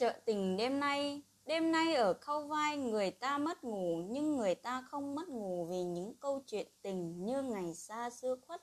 Chợ tình đêm nay, đêm nay ở khâu vai người ta mất ngủ nhưng người ta không mất ngủ vì những câu chuyện tình như ngày xa xưa khuất.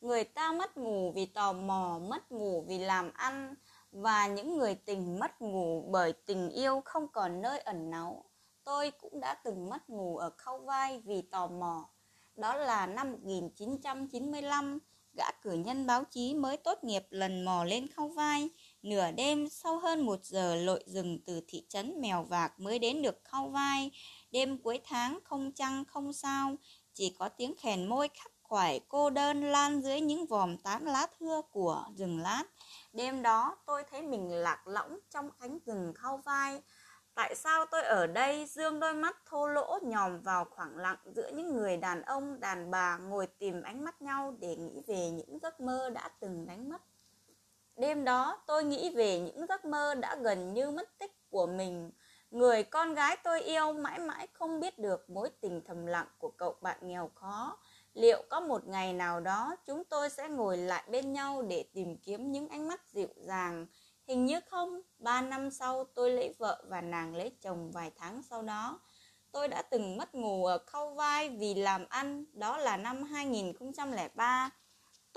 Người ta mất ngủ vì tò mò, mất ngủ vì làm ăn và những người tình mất ngủ bởi tình yêu không còn nơi ẩn náu. Tôi cũng đã từng mất ngủ ở khâu vai vì tò mò. Đó là năm 1995, gã cử nhân báo chí mới tốt nghiệp lần mò lên khâu vai Nửa đêm sau hơn một giờ lội rừng từ thị trấn Mèo Vạc mới đến được khâu vai. Đêm cuối tháng không trăng không sao, chỉ có tiếng khèn môi khắc khoải cô đơn lan dưới những vòm tán lá thưa của rừng lát. Đêm đó tôi thấy mình lạc lõng trong cánh rừng khâu vai. Tại sao tôi ở đây dương đôi mắt thô lỗ nhòm vào khoảng lặng giữa những người đàn ông, đàn bà ngồi tìm ánh mắt nhau để nghĩ về những giấc mơ đã từng đánh mất. Đêm đó tôi nghĩ về những giấc mơ đã gần như mất tích của mình. Người con gái tôi yêu mãi mãi không biết được mối tình thầm lặng của cậu bạn nghèo khó. Liệu có một ngày nào đó chúng tôi sẽ ngồi lại bên nhau để tìm kiếm những ánh mắt dịu dàng? Hình như không, ba năm sau tôi lấy vợ và nàng lấy chồng vài tháng sau đó. Tôi đã từng mất ngủ ở khâu vai vì làm ăn, đó là năm 2003.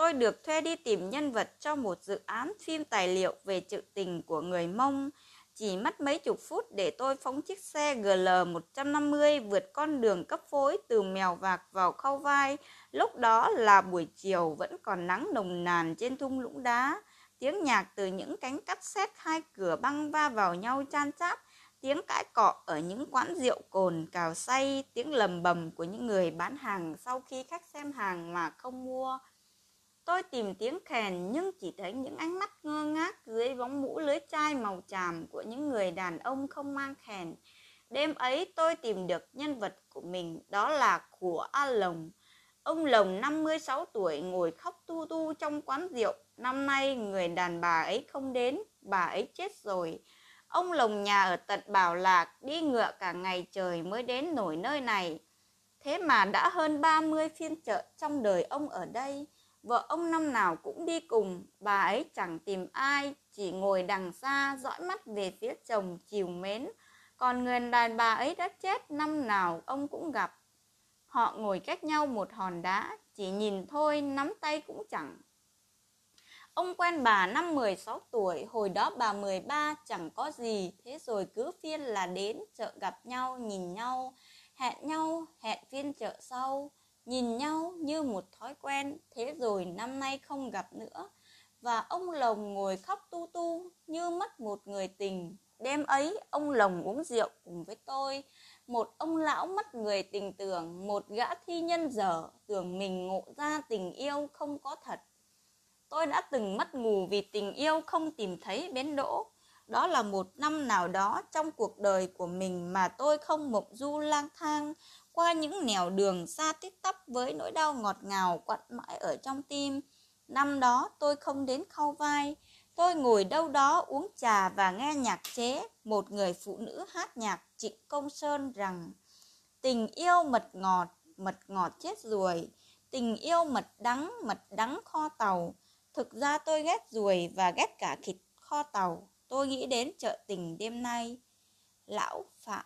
Tôi được thuê đi tìm nhân vật cho một dự án phim tài liệu về sự tình của người Mông. Chỉ mất mấy chục phút để tôi phóng chiếc xe GL150 vượt con đường cấp phối từ Mèo Vạc vào Khâu Vai. Lúc đó là buổi chiều vẫn còn nắng nồng nàn trên thung lũng đá. Tiếng nhạc từ những cánh cắt xét hai cửa băng va vào nhau chan chát. Tiếng cãi cọ ở những quán rượu cồn cào say, tiếng lầm bầm của những người bán hàng sau khi khách xem hàng mà không mua. Tôi tìm tiếng khèn nhưng chỉ thấy những ánh mắt ngơ ngác dưới bóng mũ lưới chai màu tràm của những người đàn ông không mang khèn. Đêm ấy tôi tìm được nhân vật của mình, đó là của A Lồng. Ông Lồng 56 tuổi ngồi khóc tu tu trong quán rượu. Năm nay người đàn bà ấy không đến, bà ấy chết rồi. Ông Lồng nhà ở tận Bảo Lạc, đi ngựa cả ngày trời mới đến nổi nơi này. Thế mà đã hơn 30 phiên chợ trong đời ông ở đây. Vợ ông năm nào cũng đi cùng, bà ấy chẳng tìm ai, chỉ ngồi đằng xa dõi mắt về phía chồng chiều mến. Còn người đàn bà ấy đã chết, năm nào ông cũng gặp. Họ ngồi cách nhau một hòn đá, chỉ nhìn thôi, nắm tay cũng chẳng. Ông quen bà năm 16 tuổi, hồi đó bà 13 chẳng có gì, thế rồi cứ phiên là đến chợ gặp nhau, nhìn nhau, hẹn nhau, hẹn phiên chợ sau nhìn nhau như một thói quen, thế rồi năm nay không gặp nữa. Và ông lồng ngồi khóc tu tu như mất một người tình. Đêm ấy, ông lồng uống rượu cùng với tôi. Một ông lão mất người tình tưởng, một gã thi nhân dở, tưởng mình ngộ ra tình yêu không có thật. Tôi đã từng mất ngủ vì tình yêu không tìm thấy bến đỗ. Đó là một năm nào đó trong cuộc đời của mình mà tôi không mộng du lang thang qua những nẻo đường xa tít tắp với nỗi đau ngọt ngào quặn mãi ở trong tim. Năm đó tôi không đến khâu vai, tôi ngồi đâu đó uống trà và nghe nhạc chế, một người phụ nữ hát nhạc Trịnh Công Sơn rằng Tình yêu mật ngọt, mật ngọt chết ruồi, tình yêu mật đắng, mật đắng kho tàu. Thực ra tôi ghét ruồi và ghét cả thịt kho tàu. Tôi nghĩ đến chợ tình đêm nay. Lão Phạm